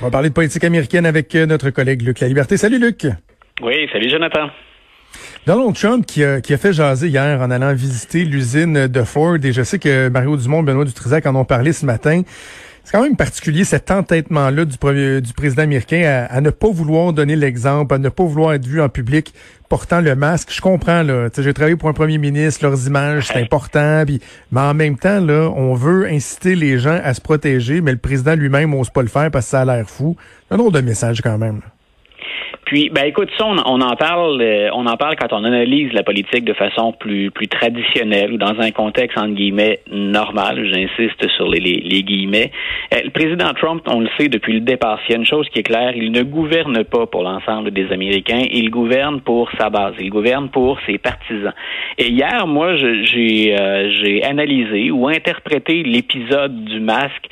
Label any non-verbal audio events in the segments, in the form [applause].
On va parler de politique américaine avec euh, notre collègue Luc La Liberté. Salut Luc. Oui, salut Jonathan. Donald Trump qui a, qui a fait jaser hier en allant visiter l'usine de Ford et je sais que Mario Dumont et Benoît Dutrisac en ont parlé ce matin. C'est quand même particulier cet entêtement-là du, du président américain à, ne pas vouloir donner l'exemple, à ne pas vouloir être vu en public portant le masque. Je comprends, là. J'ai travaillé pour un premier ministre, leurs images, c'est important. mais en même temps, là, on veut inciter les gens à se protéger, mais le président lui-même n'ose pas le faire parce que ça a l'air fou. Un autre de message quand même. Puis, ben écoute, ça, on, en parle, euh, on en parle quand on analyse la politique de façon plus plus traditionnelle ou dans un contexte entre guillemets normal. J'insiste sur les, les, guillemets. Euh, le président Trump, on le sait depuis le départ. S'il y a une chose qui est claire, il ne gouverne pas pour l'ensemble des Américains. Il gouverne pour sa base. Il gouverne pour ses partisans. Et hier, moi, j'ai euh, j'ai analysé ou interprété l'épisode du masque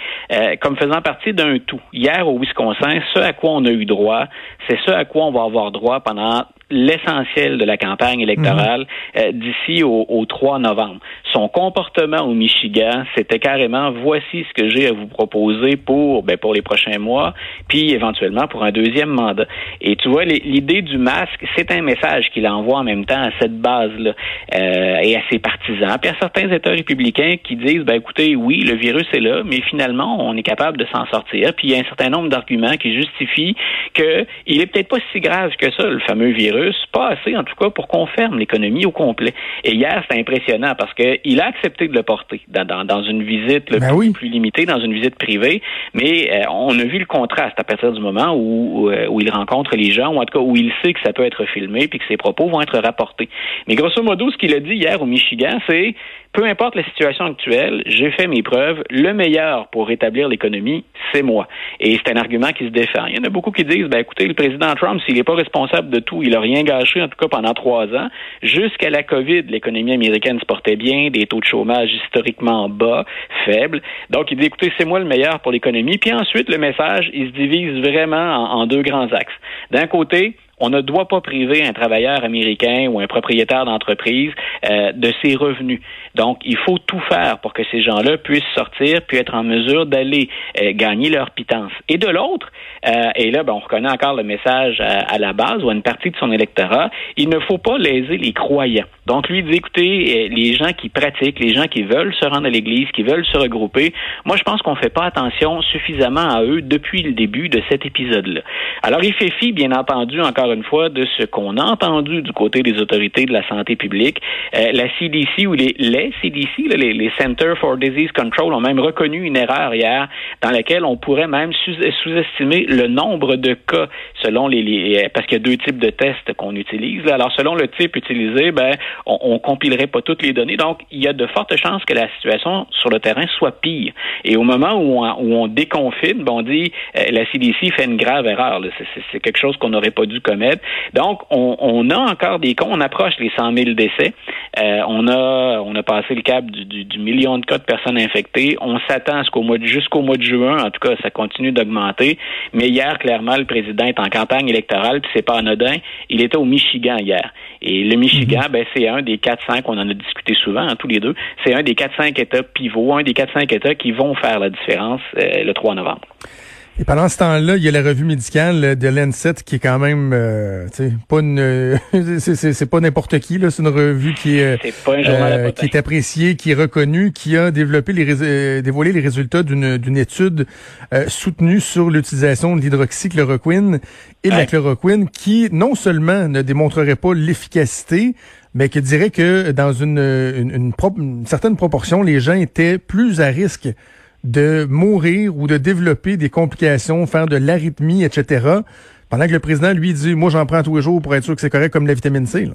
comme faisant partie d'un tout. Hier au Wisconsin, ce à quoi on a eu droit, c'est ce à quoi on va avoir droit pendant l'essentiel de la campagne électorale mhm. euh, d'ici au, au, 3 novembre. Son comportement au Michigan, c'était carrément voici ce que j'ai à vous proposer pour ben, pour les prochains mois, puis éventuellement pour un deuxième mandat. Et tu vois, l'idée du masque, c'est un message qu'il envoie en même temps à cette base-là euh, et à ses partisans, puis à certains États républicains qui disent, ben écoutez, oui, le virus est là, mais finalement, on est capable de s'en sortir. Puis il y a un certain nombre d'arguments qui justifient que il est peut-être pas si grave que ça, le fameux virus pas assez en tout cas pour qu'on ferme l'économie au complet. Et hier, c'était impressionnant parce qu'il a accepté de le porter dans, une visite ben plus, limitée, dans une visite privée, mais euh, on a vu le contraste à partir du moment où, euh, où, il rencontre les gens, ou en tout cas où il sait que ça peut être filmé puis que ses propos vont être rapportés. Mais grosso modo, ce qu'il a dit hier au Michigan, c'est peu importe la situation actuelle, j'ai fait mes preuves. Le meilleur pour rétablir l'économie, c'est moi. Et c'est un argument qui se défend. Il y en a beaucoup qui disent, ben écoutez, le président Trump, s'il n'est pas responsable de tout, il a rien gâché, en tout cas pendant trois ans. Jusqu'à la COVID, l'économie américaine se portait bien, des taux de chômage historiquement bas, faibles. Donc, il dit, écoutez, c'est moi le meilleur pour l'économie. Puis ensuite, le message, il se divise vraiment en, en deux grands axes. D'un côté, on ne doit pas priver un travailleur américain ou un propriétaire d'entreprise euh, de ses revenus. Donc, il faut tout faire pour que ces gens-là puissent sortir puis être en mesure d'aller euh, gagner leur pitance. Et de l'autre, euh, et là, ben, on reconnaît encore le message à, la base ou à une partie de son électorat, il ne faut pas léser les croyants. Donc, lui dit, écoutez, les gens qui pratiquent, les gens qui veulent se rendre à l'Église, qui veulent se regrouper, moi, je pense qu'on ne fait pas attention suffisamment à eux depuis le début de cet épisode-là. Alors, il fait fi, bien entendu, encore une fois, de ce qu'on a entendu du côté des autorités de la santé publique. Euh, la CDC ou les, les CDC, les, les Center for Disease Control, ont même reconnu une erreur hier dans laquelle on pourrait même sous-estimer le nombre de cas selon les, les parce qu'il y a deux types de tests qu'on utilise. Alors, selon le type utilisé, ben, on, on compilerait pas toutes les données. Donc, il y a de fortes chances que la situation sur le terrain soit pire. Et au moment où on, où on déconfine, ben, on dit euh, la CDC fait une grave erreur. C'est quelque chose qu'on n'aurait pas dû donc, on, a encore des cas, on approche les 100 000 décès. Euh, on a on a passé le cap du, million de cas de personnes infectées. On s'attend à ce qu'au mois jusqu'au mois de juin, en tout cas, ça continue d'augmenter. Mais hier, clairement, le président est en campagne électorale, puis c'est pas anodin. Il était au Michigan hier. Et le Michigan, mhm. ben, c'est un des 4-5, on en a discuté souvent, hein, tous les deux, c'est un des 4-5 États pivots, un des 4-5 États qui vont faire la différence euh, le 3 novembre. Et pendant ce temps-là, il y a la revue médicale de l'Ancet qui est quand même, euh, tu sais, pas une, [laughs] c'est pas n'importe qui là, c'est une revue qui est, euh, qui est appréciée, qui est reconnue, qui a développé les euh, dévoilé les résultats d'une d'une étude euh, soutenue sur l'utilisation de l'hydroxychloroquine et de la chloroquine, qui non seulement ne démontrerait pas l'efficacité, mais qui dirait que dans une, une, une, une certaine proportion, les gens étaient plus à risque de mourir ou de développer des complications, faire de l'arythmie, etc. Pendant que le président, lui, dit, moi, j'en prends tous les jours pour être sûr que c'est correct comme la vitamine C.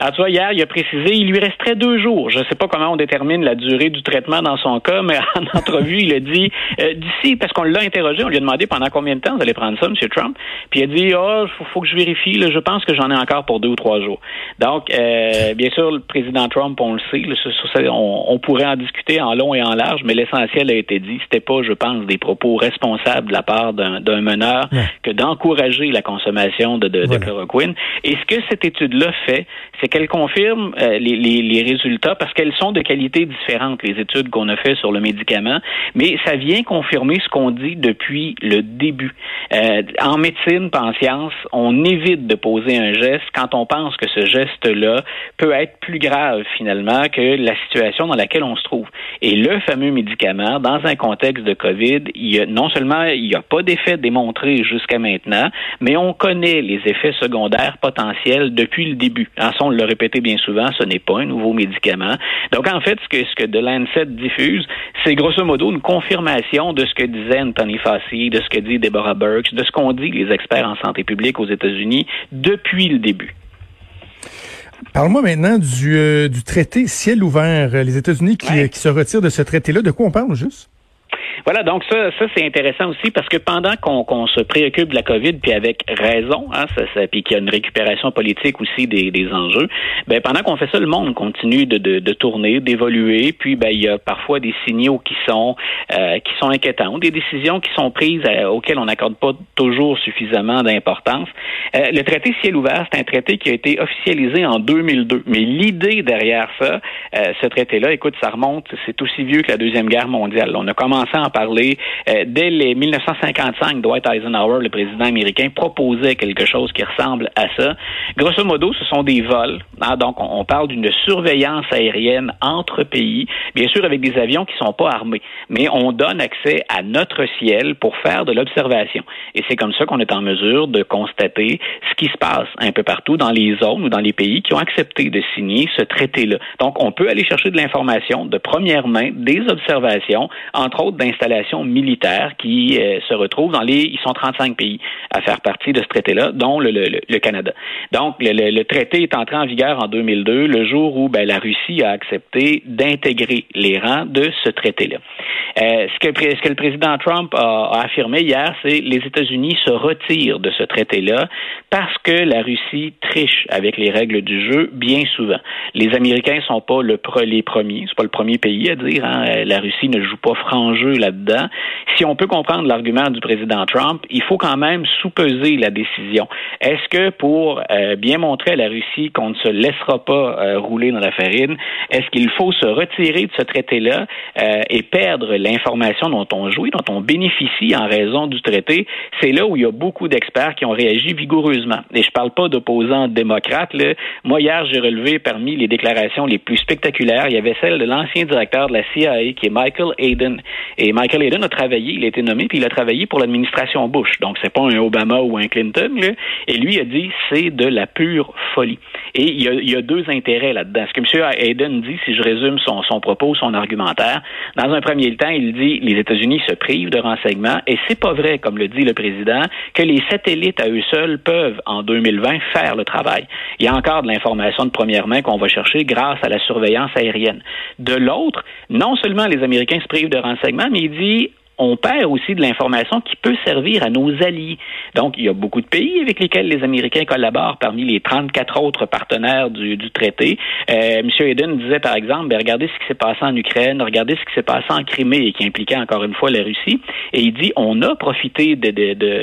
Alors, tu vois, hier, il a précisé, il lui resterait deux jours. Je ne sais pas comment on détermine la durée du traitement dans son cas, mais en [laughs] entrevue, il a dit, euh, d'ici, parce qu'on l'a interrogé, on lui a demandé pendant combien de temps vous allez prendre ça, M. Trump, puis il a dit, oh, faut, faut que je vérifie, là, je pense que j'en ai encore pour deux ou trois jours. Donc, euh, bien sûr, le président Trump, on le sait, on, pourrait en discuter en long et en large, mais l'essentiel a été dit. C'était pas, je pense, des propos responsables de la part d'un meneur que d'encourager la consommation de, de, chloroquine. Et ce que cette étude-là fait, c'est qu'elles confirment euh, les, les, les, résultats parce qu'elles sont de qualité différente, les études qu'on a fait sur le médicament, mais ça vient confirmer ce qu'on dit depuis le début. Euh, en médecine, en science, on évite de poser un geste quand on pense que ce geste-là peut être plus grave finalement que la situation dans laquelle on se trouve. Et le fameux médicament, dans un contexte de COVID, il y a, non seulement il n'y a pas d'effet démontré jusqu'à maintenant, mais on connaît les effets secondaires potentiels depuis le début. En on l'a répété bien souvent, ce n'est pas un nouveau médicament. Donc, en fait, ce que, ce que The Lancet diffuse, c'est grosso modo une confirmation de ce que disait Anthony Fauci, de ce que dit Deborah Burks, de ce qu'ont dit les experts en santé publique aux États-Unis depuis le début. Parle-moi maintenant du, euh, du traité ciel ouvert. Les États-Unis qui, qui se retirent de ce traité-là. De quoi on parle juste? Voilà, donc ça, ça c'est intéressant aussi parce que pendant qu'on se préoccupe de la COVID, puis avec raison, hein, ça, ça, puis qu'il y a une récupération politique aussi des, des enjeux, ben pendant qu'on fait ça, le monde continue de, de, de tourner, d'évoluer, puis ben il y a parfois des signaux qui sont euh, qui sont inquiétants, des décisions qui sont prises euh, auxquelles on n'accorde pas toujours suffisamment d'importance. Euh, le traité ciel ouvert, c'est un traité qui a été officialisé en 2002, mais l'idée derrière ça, ce traité-là, écoute, ça remonte, c'est aussi vieux que la deuxième guerre mondiale. On a commencé en parler. Euh, dès les 1955, Dwight Eisenhower, le président américain, proposait quelque chose qui ressemble à ça. Grosso modo, ce sont des vols. Hein, donc, on, parle d'une surveillance aérienne entre pays, bien sûr avec des avions qui sont pas armés, mais on donne accès à notre ciel pour faire de l'observation. Et c'est comme ça qu'on est en mesure de constater ce qui se passe un peu partout dans les zones ou dans les pays qui ont accepté de signer ce traité-là. Donc, on peut aller chercher de l'information de première main, des observations, entre autres installations militaires qui euh, se retrouvent dans les, ils sont 35 pays à faire partie de ce traité-là, dont le, Canada. Donc, le, traité est entré en vigueur en 2002, le jour où ben, la Russie a accepté d'intégrer les rangs de ce traité-là. Euh, ce, que, que le président Trump a, affirmé hier, c'est les États-Unis se retirent de ce traité-là parce que la Russie triche avec les règles du jeu bien souvent. Les Américains sont pas le, les premiers, c'est pas le premier pays à dire. Hein, la Russie ne joue pas franc jeu là dedans Si on peut comprendre l'argument du président Trump, il faut quand même sous-peser la décision. Est-ce que pour euh, bien montrer à la Russie qu'on ne se laissera pas euh, rouler dans la farine, est-ce qu'il faut se retirer de ce traité-là euh, et perdre l'information dont on jouit, dont on bénéficie en raison du traité? C'est là où il y a beaucoup d'experts qui ont réagi vigoureusement. Et je parle pas d'opposants démocrates. Là. Moi, hier, j'ai relevé parmi les déclarations les plus spectaculaires, il y avait celle de l'ancien directeur de la CIA, qui est Michael Hayden. Michael Hayden a travaillé, il a été nommé, puis il a travaillé pour l'administration Bush. Donc, c'est pas un Obama ou un Clinton. Là. Et lui a dit, c'est de la pure folie. Et il y a, il y a deux intérêts là-dedans. Ce que M. Hayden dit, si je résume son, son propos, son argumentaire, dans un premier temps, il dit les États-Unis se privent de renseignements et c'est pas vrai, comme le dit le président, que les satellites à eux seuls peuvent, en 2020, faire le travail. Il y a encore de l'information de première main qu'on va chercher grâce à la surveillance aérienne. De l'autre, non seulement les Américains se privent de renseignements, il dit on perd aussi de l'information qui peut servir à nos alliés. Donc, il y a beaucoup de pays avec lesquels les Américains collaborent parmi les 34 autres partenaires du, traité. Euh, M. Eden disait, par exemple, ben, regardez ce qui s'est passé en Ukraine, regardez ce qui s'est passé en Crimée et qui impliquait encore une fois la Russie. Et il dit, on a profité de,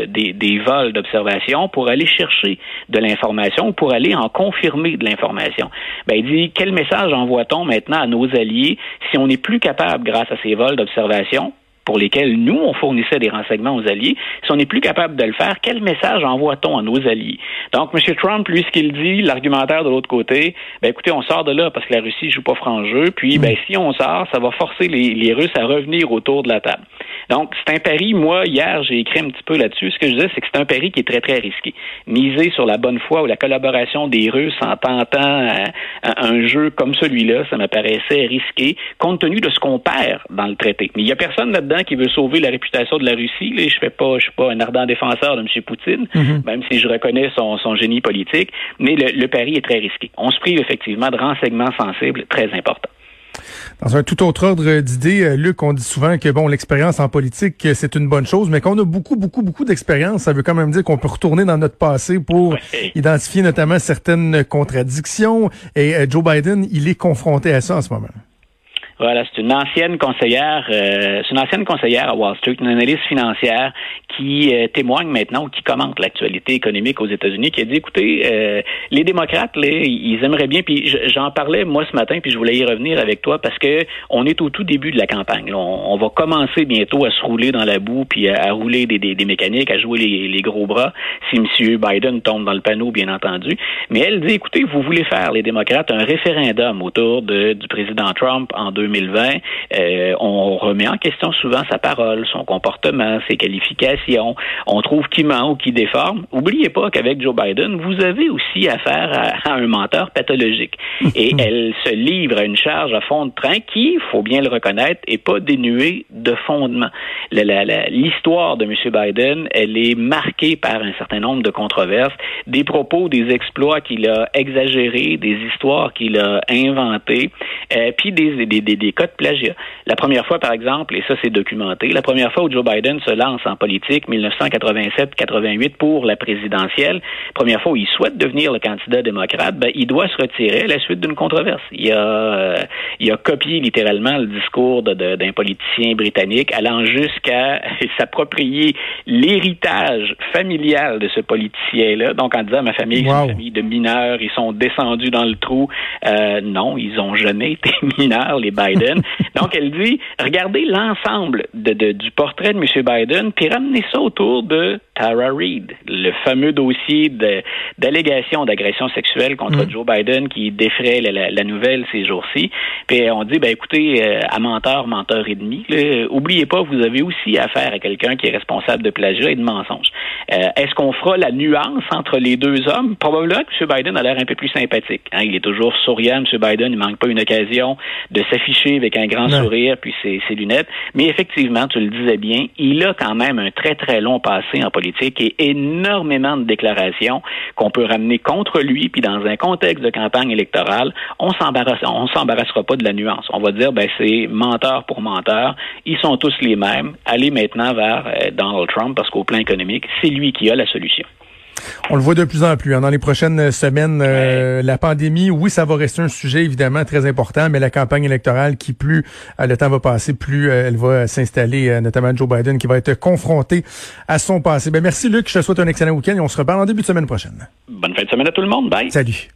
des vols d'observation pour aller chercher de l'information ou pour aller en confirmer de l'information. Ben, il dit, quel message envoie-t-on maintenant à nos alliés si on n'est plus capable, grâce à ces vols d'observation, pour lesquels nous, on fournissait des renseignements aux alliés, si on n'est plus capable de le faire, quel message envoie-t-on à nos alliés? Donc, M. Trump, lui, ce qu'il dit, l'argumentaire de l'autre côté, ben écoutez, on sort de là parce que la Russie joue pas franc jeu, puis ben si on sort, ça va forcer les, les Russes à revenir autour de la table. Donc, c'est un pari, moi, hier, j'ai écrit un petit peu là-dessus. Ce que je disais, c'est que c'est un pari qui est très, très risqué. Miser sur la bonne foi ou la collaboration des Russes en tentant euh, un jeu comme celui-là, ça me paraissait risqué, compte tenu de ce qu'on perd dans le traité. Mais il n'y a personne là-dedans qui veut sauver la réputation de la Russie. Là, je fais pas, je suis pas un ardent défenseur de M. Poutine, mm-hmm. même si je reconnais son, son génie politique. Mais le, le pari est très risqué. On se prive effectivement de renseignements sensibles très importants. Dans un tout autre ordre d'idées, euh, Luc, on dit souvent que bon, l'expérience en politique, euh, c'est une bonne chose, mais qu'on a beaucoup, beaucoup, beaucoup d'expérience, ça veut quand même dire qu'on peut retourner dans notre passé pour identifier notamment certaines contradictions. Et euh, Joe Biden, il est confronté à ça en ce moment. Voilà, c'est une ancienne conseillère, euh, c'est une ancienne conseillère à Wall Street, une analyste financière qui euh, témoigne maintenant ou qui commente l'actualité économique aux États-Unis, qui a dit, écoutez, euh, les démocrates, là, ils aimeraient bien, puis j'en parlais moi ce matin, puis je voulais y revenir avec toi parce que on est au tout début de la campagne. On, va commencer bientôt à se rouler dans la boue, puis à, rouler des, mécaniques, à jouer les, gros bras, si M. Biden tombe dans le panneau, bien entendu. Mais elle dit, écoutez, vous voulez faire, les démocrates, un référendum autour de, du président Trump en 2020. Euh, on remet en question souvent sa parole, son comportement, ses qualifications. On trouve qui ment ou qui déforme. Oubliez pas qu'avec Joe Biden, vous avez aussi affaire à, un menteur pathologique. [laughs] Et elle se livre à une charge à fond de train qui, faut bien le reconnaître, est pas dénuée de fondement. L'histoire de M. Biden, elle est marquée par un certain nombre de controverses, des propos, des exploits qu'il a exagérés, des histoires qu'il a inventées, euh, puis des, des, des, des, cas de plagiat. La première fois, par exemple, et ça c'est documenté, la première fois où Joe Biden se lance en politique, 1987-88 pour la présidentielle, première fois où il souhaite devenir le candidat démocrate, ben, il doit se retirer à la suite d'une controverse. Il a, euh, il a copié littéralement le discours d'un politicien britannique, allant jusqu'à [laughs] s'approprier l'héritage familial de ce politicien-là. Donc en disant ma famille, c'est une famille de mineurs, ils sont descendus dans le trou. Euh, non, ils ont jamais été [laughs] mineurs, les Biden. [laughs] Donc, elle dit, regardez l'ensemble de, du portrait de M. Biden, puis ramenez ça autour de Tara Reid, le fameux dossier d'allégation d'agression sexuelle contre mm. Joe Biden qui défraie la, nouvelle ces jours-ci. Puis on dit, ben écoutez, euh, à menteur, menteur et demi, oubliez pas, vous avez aussi affaire à quelqu'un qui est responsable de plagiat et de mensonge. Euh, est-ce qu'on fera la nuance entre les deux hommes? Probablement que M. Biden a l'air un peu plus sympathique. Hein. Il est toujours souriant, M. Biden, il manque pas une occasion de s'afficher avec un grand sourire puis ses, ses, lunettes. Mais effectivement, tu le disais bien, il a quand même un très, très long passé en politique et énormément de déclarations qu'on peut ramener contre lui. Puis dans un contexte de campagne électorale, on s'embarrasse, on s'embarrassera pas de la nuance. On va dire, ben c'est menteur pour menteur. Ils sont tous les mêmes. Allez maintenant vers euh, Donald Trump parce qu'au plan économique, c'est lui qui a la solution. On le voit de plus en plus. Hein. Dans les prochaines semaines, euh, la pandémie, oui, ça va rester un sujet évidemment très important, mais la campagne électorale, qui plus euh, le temps va passer, plus euh, elle va s'installer, notamment Joe Biden, qui va être confronté à son passé. Ben, merci Luc, je te souhaite un excellent week-end et on se reparle en début de semaine prochaine. Bonne fin de semaine à tout le monde. Bye. Salut.